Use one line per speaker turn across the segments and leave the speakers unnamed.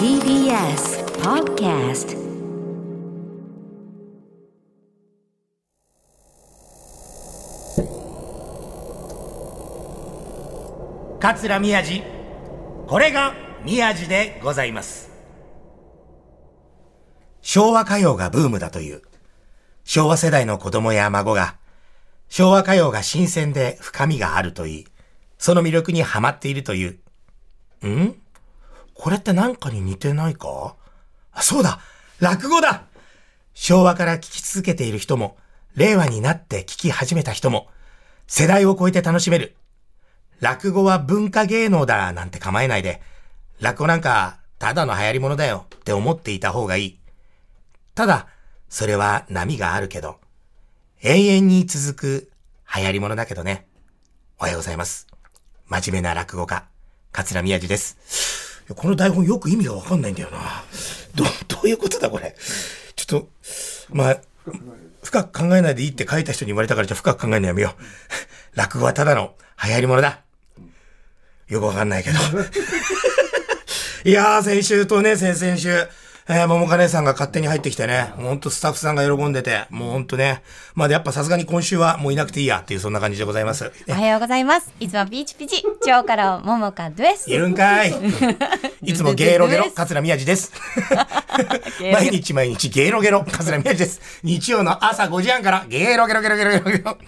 TBS Podcast
桂宮治これが宮治でございます。昭和歌謡がブームだという。昭和世代の子供や孫が昭和歌謡が新鮮で深みがあるといい。その魅力にはまっているというん？これって何かに似てないか？あそうだ落語だ昭和から聞き続けている人も令和になって聞き始めた人も世代を超えて楽しめる落語は文化芸能だなんて構えないで、落語なんかただの流行り物だよって思っていた方がいい。ただ、それは波があるけど、永遠に続く流行り物だけどね。おはようございます。真面目な落語家、桂宮治です。この台本よく意味がわかんないんだよな。ど、どういうことだこれ。ちょっと、まあ、深く考えないでいいって書いた人に言われたからじゃあ深く考えるのやめよう。落語はただの流行り物だ。よくわかんないけど。いやー、先週とね、先々週、えー、桃花姉さんが勝手に入ってきてね、ほんとスタッフさんが喜んでて、もうほんとね、まあやっぱさすがに今週はもういなくていいやっていうそんな感じでございます。
おはようございます。いつもピーチピチ、超からももかです。
いるんかい。いつもゲーロゲロ、桂宮治です。毎日毎日ゲーロゲロ、桂宮治です。日曜の朝5時半からゲーロゲロゲロゲロゲロゲロ。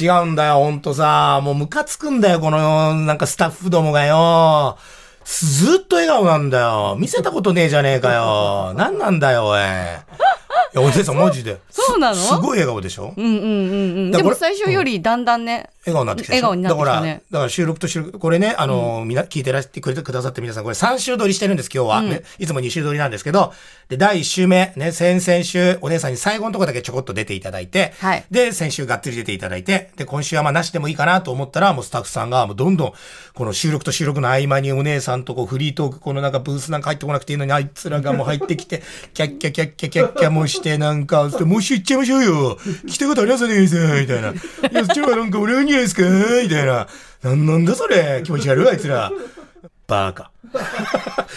違うんだよ、ほんとさ。もうムカつくんだよ、この、なんかスタッフどもがよ。ずっと笑顔なんだよ。見せたことねえじゃねえかよ。何なんだよ、おい。いや、お姉さんマジで。
そうなの？
すすごい笑顔でしょ？
うんうんうんうん。でも最初よりだんだんね、
笑顔になってきたでしょ？
笑顔になってきたね。
だから、だから収録と収録、これね、あの、みな、聞いてらしてくれてくださって皆さん、これ3週撮りしてるんです、今日は。ね、いつも2週撮りなんですけど、で、第1週目、ね、先々週、お姉さんに最後のとこだけちょこっと出ていただいて、
はい。
で、先週がっつり出ていただいて、で、今週はまあなしでもいいかなと思ったら、もうスタッフさんが、もうどんどん、この収録と収録の合間にお姉さんとこうフリートーク、このなんかブースなんか入ってこなくていいのに、あいつらがもう入ってきて、キャッキャキャッキャキャッキャもして、なんか、もう一周行っちゃいましょうよ。来たことありますね、さん、みたいな。いや、そっちの方がなんか俺はいいんじゃないですか、みたいな。なんなんだそれ、気持ち悪い、あいつら。バカ。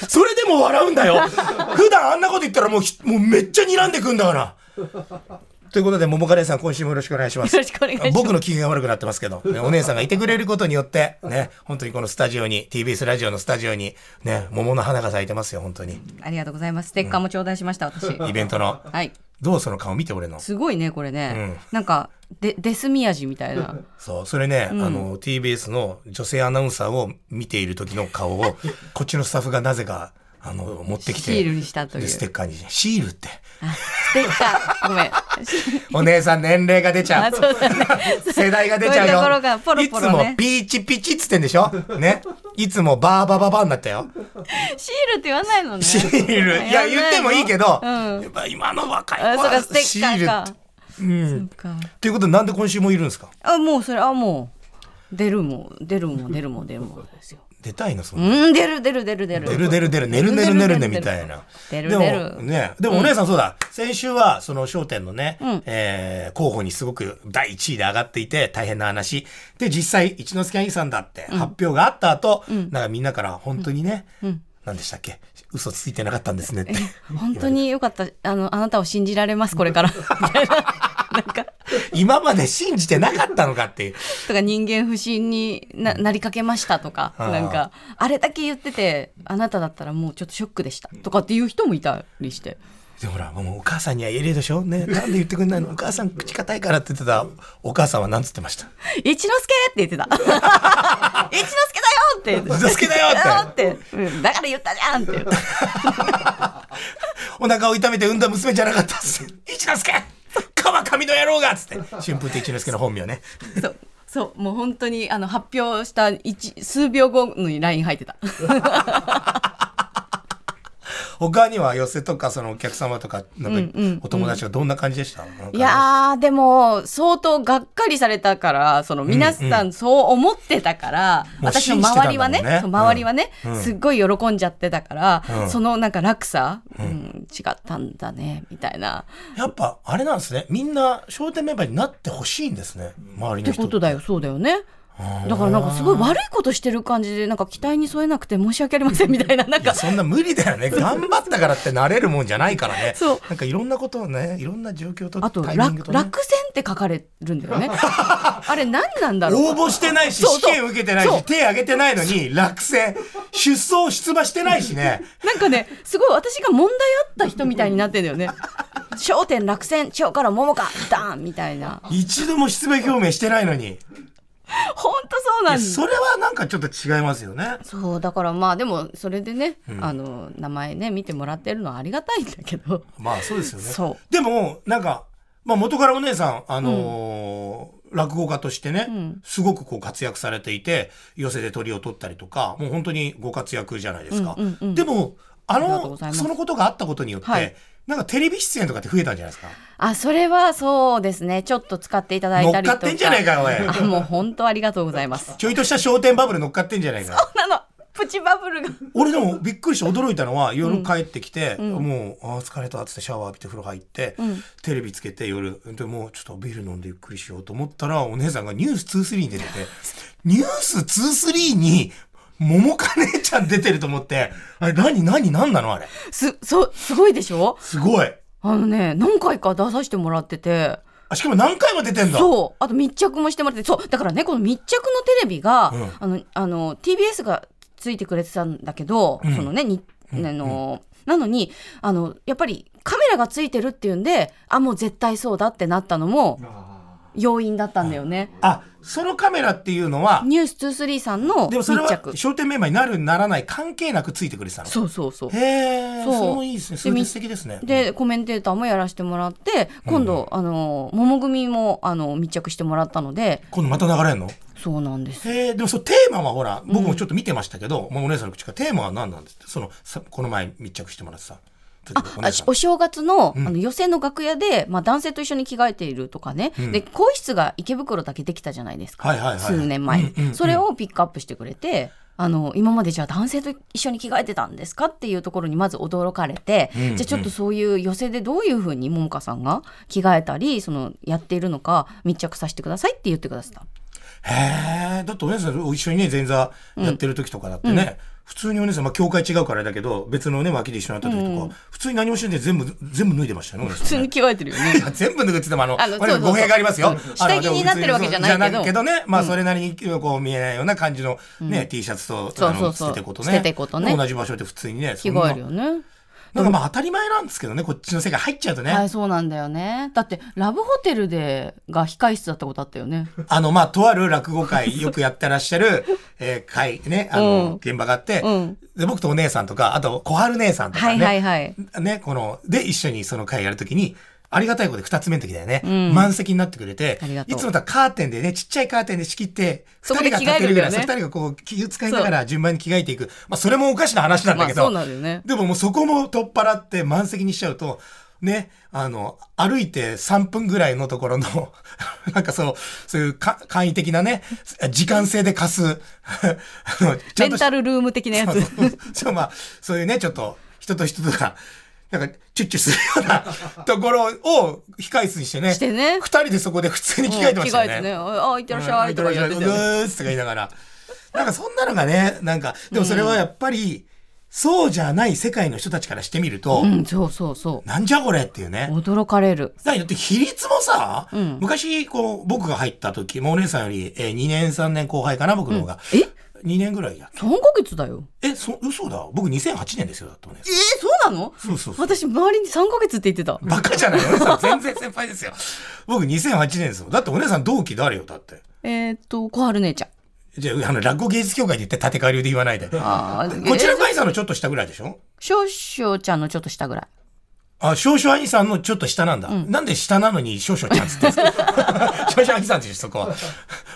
それでも笑うんだよ。普段あんなこと言ったらもう、もうめっちゃ睨んでくんだから。ということで、桃カレーさん、今週もよろしくお願いします。
よろしくお願いします
僕の機嫌が悪くなってますけど、ねお姉さんがいてくれることによって、ね、本当にこのスタジオに、TBS ラジオのスタジオに、ね、桃の花が咲いてますよ、本当に。
ありがとうございます。ステッカーも頂戴しました、私。
イベントの。
はい。
どうその顔見て、俺の？
すごいね、これね。なんか、で、デスミヤジみたいな。
そう、それね、あの、TBS の女性アナウンサーを見ている時の顔を、こっちのスタッフがなぜか、あの、持ってきて。
シールにしたという
でステッカーに。シールって。
あステッカー、ごめん。
お姉さん年齢が出ちゃ
あ、
う。
そうだね。
世代が出ちゃうよ。
そういうところがポロポロね
いつもピーチピチっつってんでしょ？ね。いつもバーバババになったよ。
シールって言わないのね。
シール。いや、言ってもいいけど、
うん
やっぱ今の若い子はシールって。。うん。ということで、なんで今週もいるんですか？
あ、もうそれ、あ、もう、出るもん、出るもん、出るもん、出るもんですよ。
出たいのそんな。
うん、出る、出る、出る、出る。
出る出る出る、寝る寝る寝るねみたいな。
出る
で
出る
もね、でもお姉さんそうだ、先週はその商店のね、えー候補にすごく第1位で上がっていて大変な話。で、実際一之輔兄さんだって発表があった後、なんかみんなから本当にね、何でしたっけ？嘘ついてなかったんですねって。
本当によかった。あの、あなたを信じられます、これから。みたいな。なんか、
今まで信じてなかったのかっていう。
とか人間不信にななりかけましたとか、
ああ
なんか、あれだけ言ってて、あなただったらもうちょっとショックでした。とかっていう人もいたりして。
でほら、もうお母さんには言えるでしょ？ね、なんで言ってくんないの？お母さん口硬いからって言ってたお母さんは何つってました？
一之輔 って言ってた。一之輔だよって。
一之輔だよって。
うんだから言ったじゃんって言って。
お腹を痛めて産んだ娘じゃなかったっす。一之輔川上の野郎がっつって。春風亭一之輔の本名ね。
そう。そう、もう本当にあの発表した一数秒後に LINE 入ってた。
他には寄せとかそのお客様とか、なんかお友達がどんな感じでした、
いやー、でも、相当がっかりされたから、その皆さんそう思ってたから、
もう
私の周りはね
ね
周りはね、
うん
すっごい喜んじゃってたから、
うん
そのなんか落差、うん違ったんだね、みたいな。
やっぱあれなんですね。みんな商店メンバーになってほしいんですね。周りの人。
ってことだよ、そうだよね。だからなんかすごい悪いことしてる感じでなんか期待に添えなくて申し訳ありませんみたいななんか。
そんな無理だよね。頑張ったからってなれるもんじゃないからね。
そう。
なんかいろんなことをねいろんな状況と
あと
タイミングと、ね、
落落選って書かれるんだよね。あれ何なんだろう。
応募してないし試験受けてないし手挙げてないのに落選。出走出馬してないしね。
なんかねすごい私が問題あった人みたいになってんだよね。焦点落選今日から桃かダーンみたいな。
一度も出馬表明してないのに
なん
それはなんかちょっと違いますよね。
そうだからまあでもそれでね、あの名前ね見てもらってるのはありがたいんだけど。
まあそうですよね。でもなんか、まあ、元からお姉さんあのー落語家としてね、
ん。
すごくこう活躍されていて寄席で鳥を取ったりとかもう本当にご活躍じゃないですか、
うんうんうん。
でもあの
ございます。
そのことがあったことによって、
はい。
なんかテレビ出演とかって増えたんじゃないですか？
あそれはそうですね。ちょっと使っていただいたりとか。
乗っかってんじゃないかよおい。
あもう本当ありがとうございます。
ちょいとした商店バブル乗っかってんじゃないか。
なの。プチバブルが。
俺でもびっくりして驚いたのは夜帰ってきて、もうあー疲れたっつってシャワー浴びて風呂入って、
ん。
テレビつけて夜でもうちょっとビール飲んでゆっくりしようと思ったらお姉さんが「ニュース2-3」に出てて「ニュース2-3」に桃か姉ちゃん出てると思って。あれ何何何なの？あれ。
すそうすごいでしょ？
すごい。
あのね何回か出させてもらってて。
あしかも何回も出てんだ
そう。あと密着もしてもらってそうだからねこの密着のテレビが、
うん。
あのあの TBS がついてくれてたんだけど、
うん。
そのねにあの、なのにあのやっぱりカメラがついてるっていうんであもう絶対そうだってなったのも要因だったんだよね。
あそのカメラっていうのは
ニュース2-3さんの
でもそれは。商店メンバーになるならない関係なくついてくれてたの。
そうそうそう。
へえ
そう。
いいですね。それで素敵ですね。
でコメンテーターもやらせてもらって今度、あの桃組もあの密着してもらったので。
今度また流れんの？
そうなんです。
へえでもそのテーマはほら僕もちょっと見てましたけど、もうお姉さんの口からテーマは何なんですそのさこの前密着してもらってさ
あお正月の,、
うん。
あの予選の楽屋で、まあ、男性と一緒に着替えているとかね、
うん。
で更衣室が池袋だけできたじゃないですか、数年前それをピックアップしてくれてあの今までじゃあ男性と一緒に着替えてたんですかっていうところにまず驚かれて、
うんうん。
じゃあちょっとそういう寄席でどういうふうに桃香さんが着替えたりそのやっているのか密着させてくださいって言ってくださった。
へえだってお姉さん一緒にね前座やってる時とかだってね、普通にお姉さん、まあ、教会違うからだけど別のね脇で一緒になった時とか、普通に何もしてんで全部全部脱いでましたよね
普通に着替えてるよね。
いや全部脱ぐって言ってもあの
あのそうそうそう。
これ語弊がありますよ。
下着になってるわけじゃないけど。
けどね、まあそれなりにこう見えないような感じのね、T シャツと
そう
あの
そう。そう
捨ててことね。
捨ててことね。
同じ場所で普通にね。
着替えるよね。
なんかまあ当たり前なんですけどね、こっちの世界入っちゃうとね。
はい、そうなんだよね。だって、ラブホテルで、が控室だったことあったよね。
あの、まあ、とある落語会、よくやってらっしゃる、えー会、ね、あの、
うん
現場があって、
うん
で、僕とお姉さんとか、あと、小春姉さんとかね、
はいはいはい。
ね、この、で、一緒にその会やるときに、ありがたいことで二つ目の時だよね、
ん。
満席になってくれていつもだったらカーテンでね、ちっちゃいカーテンで仕切って、二人が立てるぐらい、そう。二人がこう、気を使いながら順番に着替えていく。まあ、それもおかしな話なんだけど、
まあそうなるよね。
でももうそこも取っ払って満席にしちゃうと、ね、あの、歩いて3分ぐらいのところの、なんかそう、そういうか簡易的なね、時間制で貸す、
レンタルルーム的なやつ。
そう、まあ、そういうね、ちょっと、人と人とが、なんか、チュッチュするような ところを控室にしてね、
してね
二人でそこで普通に着替えてましたよね。
着替えてね。あ、あいってらっしゃいとかやってた
う
よね。
ーっとか言いながら。なんかそんなのがね、なんか、でもそれはやっぱり、そうじゃない世界の人たちからしてみると、
うん、そうそうそ
なんじゃこれっていう
う。
ね。
驚かれる。
だって比率もさ、
ん
昔こう僕が入った時、もうお姉さんより、えー2年3年後輩かな、僕の方が。
え？
2年ぐらいや。
3ヶ月だよ。
え、そ、嘘だ。僕2008年ですよ、だってお姉さん
えー、そうなの？
そうそう。
私、周りに3ヶ月って言ってた。
バカじゃないお姉さん全然先輩ですよ。僕2008年ですよ。だってお姉さん同期誰よ、だって。
えーっと、小春姉ちゃん。
じゃあ、あの、落語芸術協会で言って立川流で言わないで。こちら
えー
がいさんのちょっと下ぐらいでしょ？
少々ちゃんのちょっと下ぐらい。
あ、少々兄さんのちょっと下なんだ。なんで下なのに少々ちゃんっつってんですか少々兄さんってそこは。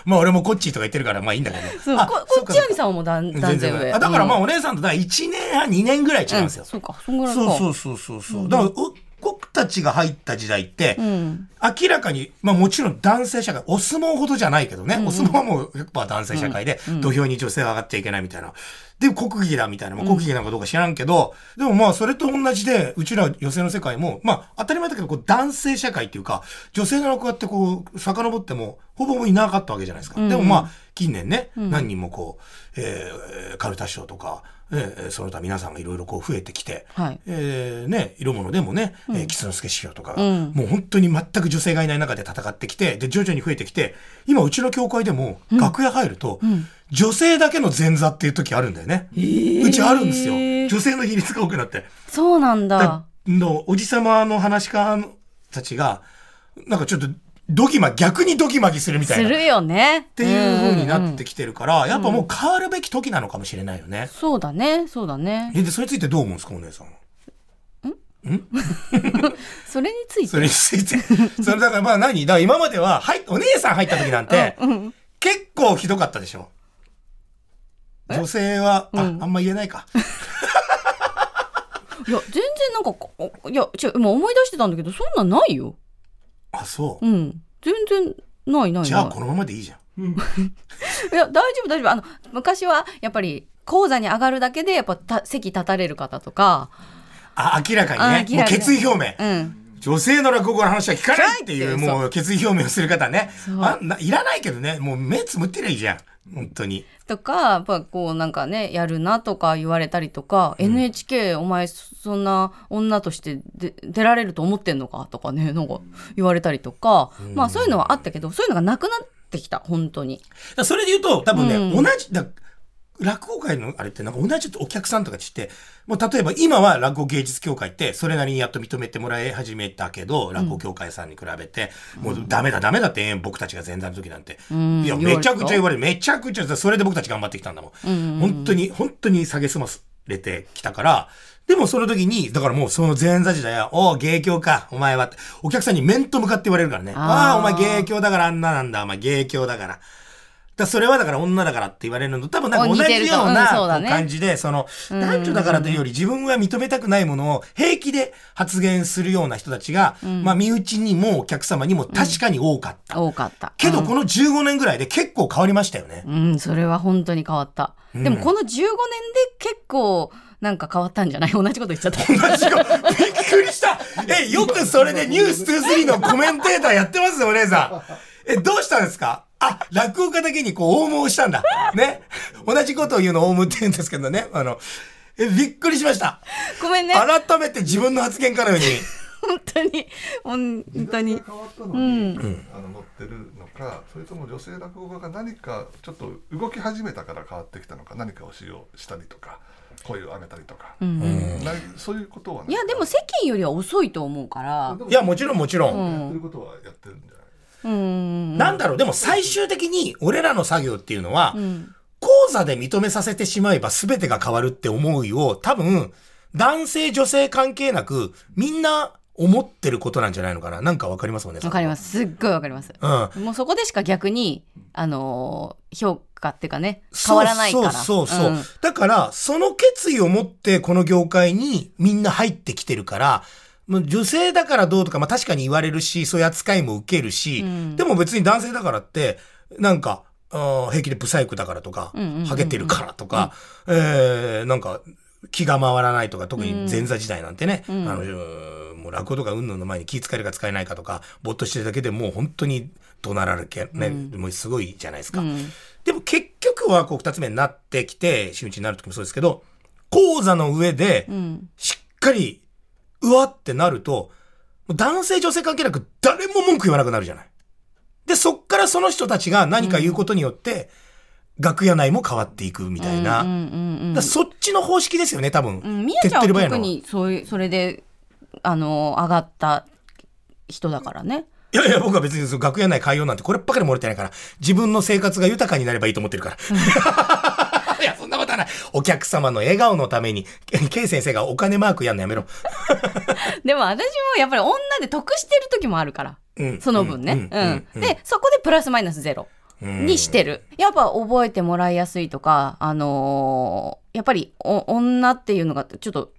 まあ俺もこっちとか言ってるからまあいいんだけど。
ここっちあみさんはもう断然上。
然あだからまあ
うん
お姉さんとだから1年半2年ぐらい違うんですよ。
そうか、そんぐらいか。
そうそうそうそうそう。だからう僕たちが入った時代って、
うん。
明らかに、まあもちろん男性社会、お相撲ほどじゃないけどね、お相撲はもう100%男性社会で、土俵に女性は上がっちゃいけないみたいな。で、国技だみたいな、まあ、国技なのかどうか知らんけど、でもまあ、それと同じで、うちら女性の世界も、まあ、当たり前だけど、こう、男性社会っていうか、女性の落語家ってこう、遡っても、ほぼほぼいなかったわけじゃないですか。でもまあ、近年ね、何人もこう、えー、カルタ師匠とか、えー、その他皆さんがいろいろこう増えてきて、
はい。
えーね、色物でもね、えー、吉之助師匠とかが、もう本当に全く女性がいない中で戦ってきて、で、徐々に増えてきて、今うちの教会でも、楽屋入ると、女性だけの前座っていう時あるんだよね。うちあるんですよ。女性の比率が多くなって。
そうなんだ。
だのおじさまの話し家たちが、なんかちょっと、ドギマ、逆にドギマギするみたいな。っ
するよねって
いう風になってきてるから、やっぱもう変わるべき時なのかもしれないよね。
そうだねそうだね
えで、それについてどう思うんですか、お姉さんは？
それについ
そ
て
れについて。それだからまあ何？だから今までは、はい、お姉さん入った時なんて、結構ひどかったでしょ。女性は、あ、あんま言えないか。
いや全然なんかこいや違う今思い出してたんだけどそんなんないよ
あ、そう。
うん全然ないない
じゃあこのままでいいじゃん。
いや大丈夫大丈夫あの昔はやっぱり講座に上がるだけでやっぱた席立たれる方とか
あ、明らかにね。もう決意表明。
うん
女性の落語の話は聞かないっていう、もう決意表明をする方ね。あないらないけどね、もう目つむってりゃいいじゃん。本当に。
とかやっぱこうなんかねやるなとか言われたりとか、NHK お前そんな女としてで出られると思ってんのかとかねなんか言われたりとか、まあそういうのはあったけどそういうのがなくなってきた本当に。
それで言うと、多分ね、
うん
同じ、だ落語界のあれってなんか同じお客さんとかして、もう例えば今は落語芸術協会ってそれなりにやっと認めてもらい始めたけど、落語協会さんに比べて、もうダメだダメだって僕たちが前座の時なんて。
ん
いや、めちゃくちゃ言われる。めちゃくちゃ、それで僕たち頑張ってきたんだもん。本当に、本当に下げすまれてきたから、でもその時に、だからもうその前座時代は、おう、芸協か、お前はって。お客さんに面と向かって言われるからね。
あ
あ、お前芸協だからあんななんだ、お前芸協だから。だそれはだから女だからって言われるのと多分なんか同じような感じで、その男女だからというより自分は認めたくないものを平気で発言するような人たちが、まあ身内にもお客様にも確かに多かった。
多かった。
けどこの15年ぐらいで結構変わりましたよね。
うん、それは本当に変わった。でもこの15年で結構なんか変わったんじゃない？同じこと言っちゃった。
同じよ。びっくりした。え、よくそれでニュース23のコメンテーターやってますお姉さん。え、どうしたんですか？あ、落語家だけにこう、オウムをしたんだ。ね。同じことを言うのオウムって言うんですけどね。あの、え、びっくりしました。
ごめんね。
改めて自分の発言からように。
本当に、本当に。
変わったのに、あの乗ってるのかそれとも女性落語家が何かちょっと動き始めたから変わってきたのか何かをしようしたりとか声を上げたりとか、ないそういうことはね
いや、でも世間よりは遅いと思うから。
いや、もちろんもちろん。
やってることはやってるんじゃ。な
ん
だろう、でも最終的に俺らの作業っていうのは、講座で認めさせてしまえば全てが変わるって思いを多分、男性女性関係なく、みんな思ってることなんじゃないのかななんかわかりますもんね。
わかります。すっごいわかります。
うん。
もうそこでしか逆に、あのー評価っていうかね、変わらないから。
そうそうそうそう、
ん
だから、その決意を持ってこの業界にみんな入ってきてるから、もう女性だからどうとか、まあ確かに言われるし、そういう扱いも受けるし、でも別に男性だからって、なんか、平気でブサイクだからとか、ハゲてるからとか、えー、なんか、気が回らないとか、特に前座時代なんてね、あの、もう落語とか云々の前に気使えるか使えないかとか、ぼーっとしてるだけでもう本当に怒鳴られけ、ね、もうすごいじゃないですか。でも結局はこう二つ目になってきて、真打ちになる時もそうですけど、講座の上で、しっかり、うわってなると、男性女性関係なく誰も文句言わなくなるじゃない。で、そっからその人たちが何か言うことによって、楽屋内も変わっていくみたいな。
うんうんうん
だからそっちの方式ですよね、多分。
うん。みや
手
ちゃんは特。にそういう、それで、あのー上がった人だからね。
いやいや、僕は別にその楽屋内変えようなんてこればっかり漏れてないから、自分の生活が豊かになればいいと思ってるから。いや、そんな。お客様の笑顔のために、K 先生がお金マークやんのやめろ。
でも私もやっぱり女で得してる時もあるから。
うん
その分ね。
う
うんん
うんうん
で、そこでプラスマイナスゼロにしてる。やっぱ覚えてもらいやすいとか、あのーやっぱりお女っていうのがちょっと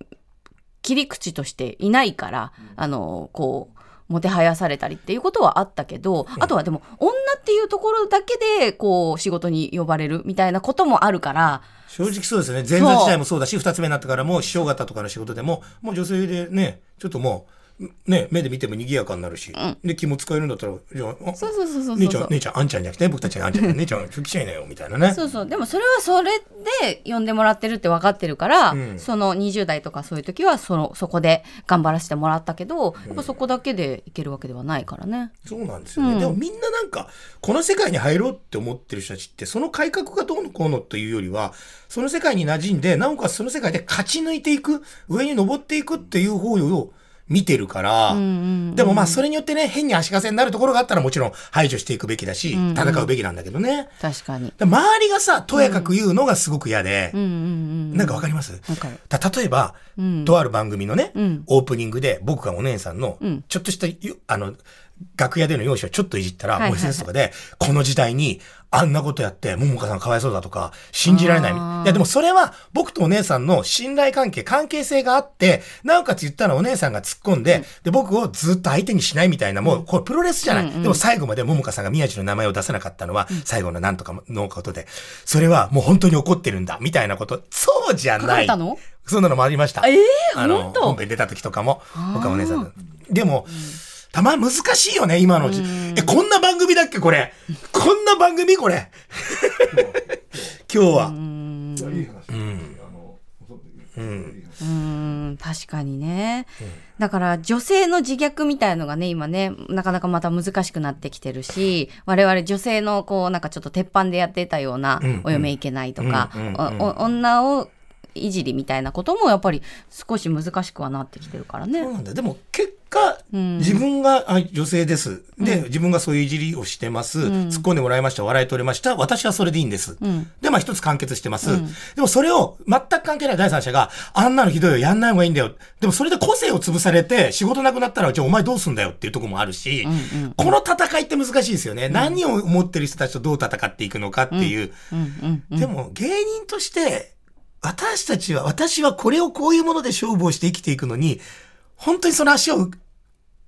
切り口としていないから、あのーこう、もてはやされたりっていうことはあったけど、あとはでも女っていうところだけでこう仕事に呼ばれるみたいなこともあるから
正直そうですね。前座時代もそうだし二つ目になってからも師匠方とかの仕事でももう女性でねちょっともうね、目で見ても賑やかになるし、で気も使えるんだったらじゃあ
そうそうそうそう
姉ちゃん姉ちゃんあんちゃんじゃなくて僕たちがあんちゃん。姉ちゃん来ちゃいなよみたいなね。
そうそう。でもそれはそれで呼んでもらってるって分かってるから、
ん。
その20代とかそういう時はそのそこで頑張らせてもらったけど、やっぱそこだけでいけるわけではないからね。
そうなんですよね、でもみんななんかこの世界に入ろうって思ってる人たちってその改革がどうのこうのというよりはその世界に馴染んでなおかつその世界で勝ち抜いていく上に登っていくっていう方を見てるから、でもまあそれによってね変に足かせになるところがあったらもちろん排除していくべきだし、戦うべきなんだけどね。
確かに。
で周りがさとやかく言うのがすごく嫌で。なんかわかります？だ例えば、
ん。
とある番組のね、
ん。
オープニングで僕がお姉さんの
ん。
ちょっとしたよ、あの、楽屋での容姿をちょっといじったら、
はいはい
もう SNS とかで、この時代にあんなことやって、ももかさんかわいそうだとか、信じられない。いやでもそれは僕とお姉さんの信頼関係、関係性があって、なおかつ言ったらお姉さんが突っ込んで、で、僕をずっと相手にしないみたいな、もうこれプロレスじゃない。でも最後までももかさんが宮地の名前を出さなかったのは、最後のなんとかのことで、それはもう本当に怒ってるんだ、みたいなこと、そうじゃない。
れたの？
そんなのもありました。
えー
あの、
本
編出た時とかも、僕はお姉さんのでも、たまに難しいよね、今のじ。え、こんな番組だっけ、これ。こんな番組これ。今日は。
う
ん確かにね、だから女性の自虐みたいのがね今ねなかなかまた難しくなってきてるし我々女性のこうなんかちょっと鉄板でやってたような
うん
お嫁いけないとか、
うんうん
おお女をいじりみたいなこともやっぱり少し難しくはなってきてるからね。
そうなんだ。でも、結自分があ女性です。で、自分がそういういじりをしてます。突っ込んでもらいました。笑い取れました。私はそれでいいんです。
ん
で、まあ一つ完結してます。でもそれを全く関係ない第三者が、あんなのひどいよ、やんない方がいいんだよ。でもそれで個性を潰されて、仕事なくなったら、じゃあお前どうすんだよっていうところもあるし、この戦いって難しいですよね。何を思ってる人たちとどう戦っていくのかっていう。
うんうん
でも芸人として、私たちは、私はこれをこういうもので勝負をして生きていくのに、本当にその足を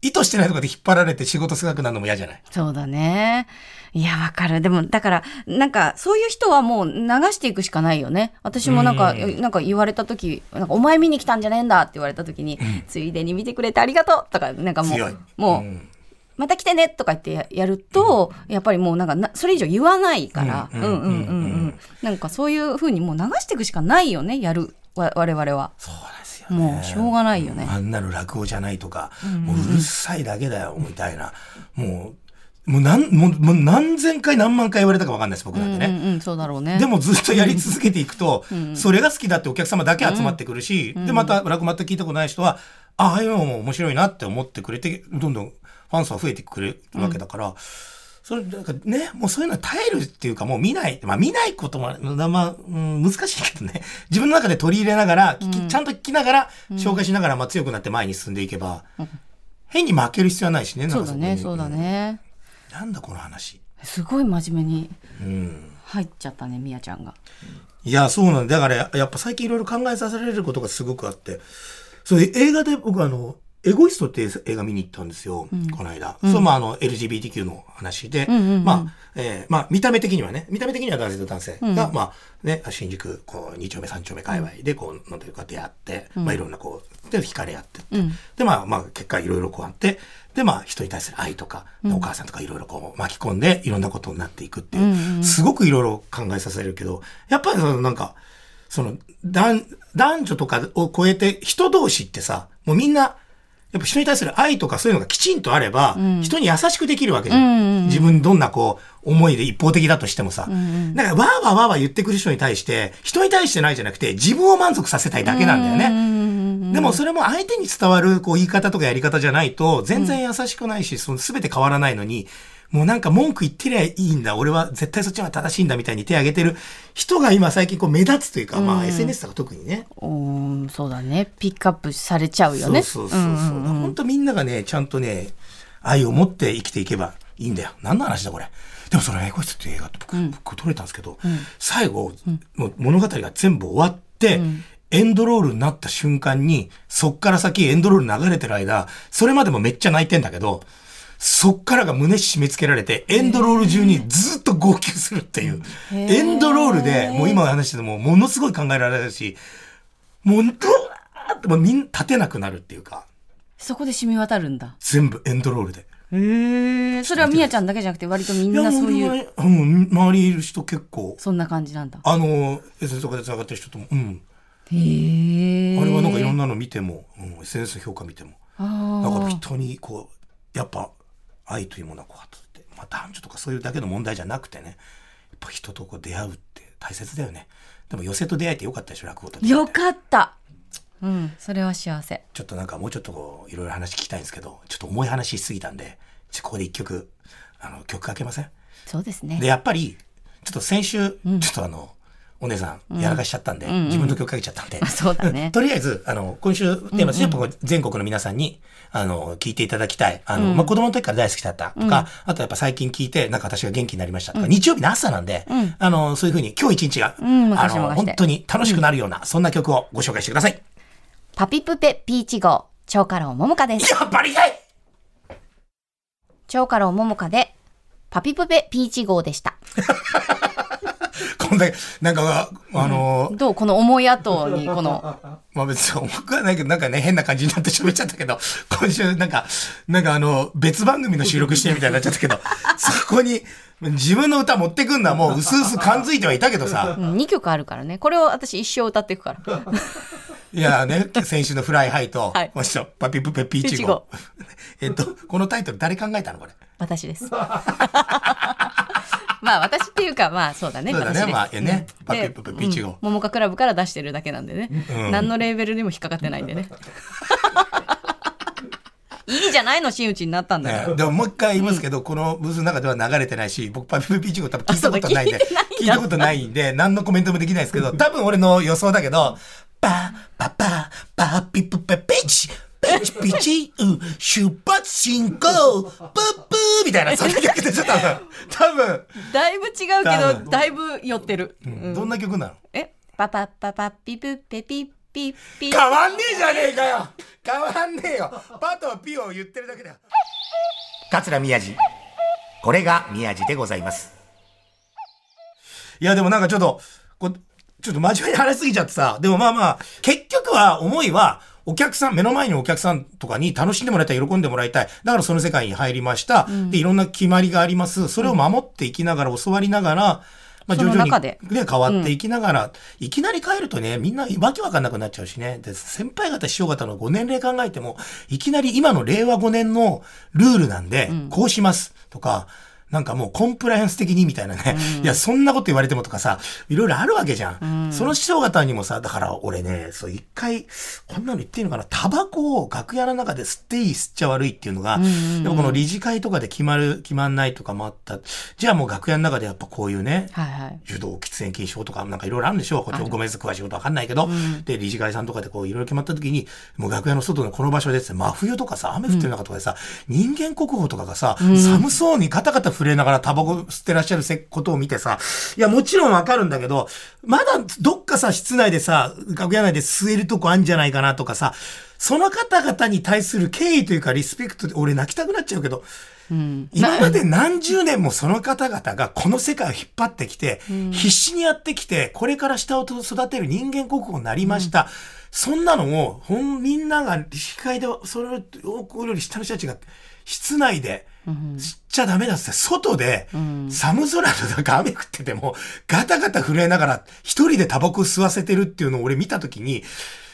意図してないところで引っ張られて仕事少なくなるのも嫌じゃない？
そうだね。いや、わかる。でも、だから、なんか、そういう人はもう流していくしかないよね。私もなんか、なんか言われた時、なんか、お前見に来たんじゃねえんだって言われた時に、ついでに見てくれてありがとうとか、なんかも。う、もう、
ん
また来てねとか言ってややると、やっぱりもうなんかな、それ以上言わないから、
う
うんんうんうんうん。なんかそういうふうにもう流していくしかないよね、やる、わ我々は。
そうですよね。
もう、しょうがないよね。
あんなの落語じゃないとか、もううるさいだけだよ、みたいな。もう、もう何、もうもう何千回何万回言われたかわかんないです、僕なんてね。
うんうん、そうだろうね。
でもずっとやり続けていくと、それが好きだってお客様だけ集まってくるし、で、また落語全く聞いたことない人は、あああいうのも面白いなって思ってくれて、どんどんファン層が増えてくれるわけだから、それ、なんかね、もうそういうのは耐えるっていうか、もう見ない、まあ見ないことも、まあ、うん、難しいけどね、自分の中で取り入れながら、ちゃんと聞きながら、紹介しながら、まあ強くなって前に進んでいけば、変に負ける必要はないしね、なんか
そうだね、そうだ。ね。
なんだこの話。
すごい真面目に
うん。
入っちゃったね、みやちゃんが。
いや、そうなんだ。だからや、やっぱ最近いろいろ考えさせられることがすごくあって、そう、映画で僕あの、エゴイストって映画見に行ったんですよ、この間。そう、まあ、あの、LGBTQ の話で、まあ、えーまあ、見た目的にはね、見た目的には男性と男性が、まあ、ね、新宿、こう、2丁目、3丁目界隈で、こう、なんていうか出会って、まあ、いろんなこう、で、惹かれ合ってって、で、まあ、まあ、結果いろいろこうあって、で、まあ、人に対する愛とか、お母さんとかいろいろこう巻き込んで、いろんなことになっていくっていう、すごくいろいろ考えさせるけど、やっぱりそのなんか、その、男、男女とかを超えて、人同士ってさ、もうみんな、やっぱ人に対する愛とかそういうのがきちんとあれば、人に優しくできるわけじゃん。自分どんなこう、思いで一方的だとしてもさ。だから、わーわーわーわー言ってくる人に対して、人に対してないじゃなくて、自分を満足させたいだけなんだよね。でもそれも相手に伝わるこう言い方とかやり方じゃないと、全然優しくないし、その全て変わらないのに、もうなんか文句言ってりゃいいんだ。俺は絶対そっちの方が正しいんだみたいに手挙げてる人が今最近こう目立つというか、まあ SNS とか特にね。
うーん、そうだね。ピックアップされちゃうよね。
そうそうそうそう。本当みんながね、ちゃんとね、愛を持って生きていけばいいんだよ。何の話だこれ。でもそのエゴイストっていう映画って僕、僕撮れたんですけど、最後、もう物語が全部終わって、エンドロールになった瞬間に、そっから先エンドロール流れてる間、それまでもめっちゃ泣いてんだけど、そっからが胸締め付けられて、エンドロール中にずっと号泣するっていう。エンドロールで、もう今話してても、ものすごい考えられるし、もう、うわーってもうみんな立てなくなるっていうか、
そこで染み渡るんだ。
全部エンドロールで。
へえそれはみやちゃんだけじゃなくて割とみんなそういう
う。うん、周りにいる人結構、
そんな感じなんだ。
あの、SNS とかで繋がってる人とも、うん。
へえ
あれはなんかいろんなの見ても、うん、SNS の評価見ても、
あ
なんか
ー
人にこう、やっぱ愛というものはこうあって、まあ男女とかそういうだけの問題じゃなくてね、やっぱ人とこう出会うって大切だよね。でも寄せと出会えてよかったでしょ、落語と
よかった。うんそれは幸せ。
ちょっとなんかもうちょっとこう、いろいろ話聞きたいんですけど、ちょっと重い話しすぎたんで、ちょここで一曲、あの、曲かけません？
そうですね。
で、やっぱり、ちょっと先週、ちょっとあの、お姉さん、やらかしちゃったんで、自分の曲かけちゃったんで、
そうだね。
とりあえず、あの、今週テーマですね、やっぱ全国の皆さんに、あの、聞いていただきたい。あの、まあ、子供の時から大好きだったとか、あとやっぱ最近聞いて、なんか私が元気になりましたとか、日曜日の朝なんで、あの、そういうふうに今日一日が、
ん
あの、本当に楽しくなるような、そんな曲をご紹介してください。
パピプペピーチ号超過郎ももかです。
やっぱりかい！
超過郎ももかでパピプペピーチ号でした。
こ んだけ、なんか、あの、
どうこの思い後にこの？
まあ別に重くはないけど、なんかね、変な感じになって喋っちゃったけど、今週なんか、なんかあの、別番組の収録してるみたいになっちゃったけど、そこに自分の歌持ってくんのはもう薄々感づいてはいたけどさ、
うん2曲あるからね。これを私一生歌っていくから。
いやね、先週のフライハイと、
はい。
もう一度、パピプペピーチ号。えっと、このタイトル誰考えたのこれ？
私です まあ私っていうかまあそうだね。
そうだね。まあえね。
うん。
パピプペピーチ号
うん。桃花クラブから出してるだけなんでね、
うん。
何のレーベルにも引っかかってないんでね。いいじゃないの真打ちになったんだから、
ね、でももう一回言いますけど、このブースの中では流れてないし、僕パピプペピーチゴ多分聞いたことないんで。
聞い
たことないんで、何のコメントもできないですけど、多分俺の予想だけど、パパパパピプペピチピチピチ、うん、出発進行、プップーみたいな、そんな曲でちょっと多分、多分、
だいぶ違うけどだいぶ寄ってる、
うん。どんな曲なの？
え？パパパパピプペピピピ。
変わんねえじゃねえかよ。変わんねえよ。パとピを言ってるだけだよ。桂宮治。これが宮治でございます。いやでもなんかちょっとこうちょっと真面目に話しすぎちゃってさ。でもまあまあ結局は思いはお客さん、目の前にお客さんとかに楽しんでもらいたい、喜んでもらいたい。だからその世界に入りました。で、いろんな決まりがあります。それを守っていきながら、教わりながら、まあ徐々にね、変わっていきながら、いきなり帰るとね、みんなわけわかんなくなっちゃうしね。で、先輩方、師匠方のご年齢考えても、いきなり今の令和5年のルールなんで、こうしますとか、なんかもうコンプライアンス的にみたいなね。いや、そんなこと言われてもとかさ、いろいろあるわけじゃん。その師匠方にもさ、だから俺ね、そう一回、こんなの言っていいのかな、タバコを楽屋の中で吸っていい、吸っちゃ悪いっていうのが、でもこの理事会とかで決まる、決まんないとかもあった。じゃあもう楽屋の中でやっぱこういうね、
はいはい
受動喫煙禁止法とかなんかいろいろあるんでしょう。こっちごめんなさい、詳しいことわかんないけど。で、理事会さんとかでこういろいろ決まった時に、もう楽屋の外のこの場所で真冬とかさ、雨降ってる中とかでさ、人間国宝とかがさ、寒そうにカタカタ震えながらタバコ吸ってらっしゃるせことを見てさ、いや、もちろんわかるんだけど、まだどっかさ、室内でさ、楽屋内で吸えるとこあんじゃないかなとかさ、その方々に対する敬意というかリスペクトで、俺泣きたくなっちゃうけど、今まで何十年もその方々がこの世界を引っ張ってきて、必死にやってきて、これから下を育てる人間国宝になりました。そんなのを、ほん、みんなが理事会で、それを、これより下の人たちが、室内で、吸っちゃダメだっつって、外で、寒空の中雨降ってても、ガタガタ震えながら、一人でタバコ吸わせてるっていうのを俺見たときに、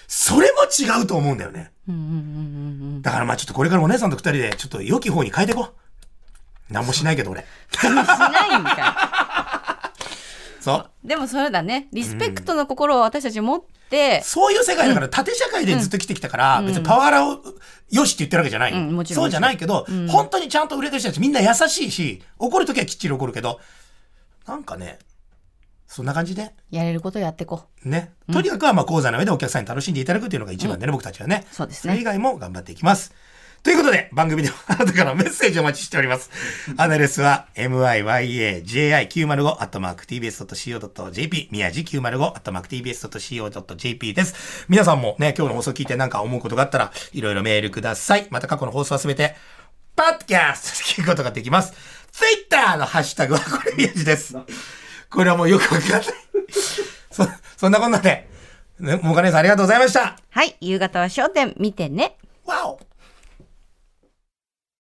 それも違うと思うんだよね。だからまあちょっとこれからお姉さんと二人で、ちょっと良き方に変えていこう。なんもしないけど俺。
しないんか
そう。
いでもそれだねリスペクトの心を私たち持って、
そういう世界だから、縦社会でずっと来てきたから、別にパワハラをよしって言ってるわけじゃない。そうじゃないけど、本当にちゃんと売れてる人たちみんな優しいし、怒るときはきっちり怒るけど、なんかね、そんな感じで、
やれることやってこ
ね。とにかくはまあ講座の上でお客さんに楽しんでいただくっていうのが一番でね、僕たちはね。
そうですね。
それ以外も頑張っていきます。ということで、番組ではあなたからメッセージをお待ちしております。アドレスは、myiyaji905-tbs.co.jp、宮地 905-tbs.co.jp です。皆さんもね、今日の放送聞いてなんか思うことがあったら、いろいろメールください。また過去の放送はすべて、パッドキャストで 聞くことができます。ツイッターのハッシュタグはこれ宮地です。これはもうよくわかんない。そ、そんなこんなで、ね、もかねさんありがとうございました。
はい夕方は焦点見てね
わお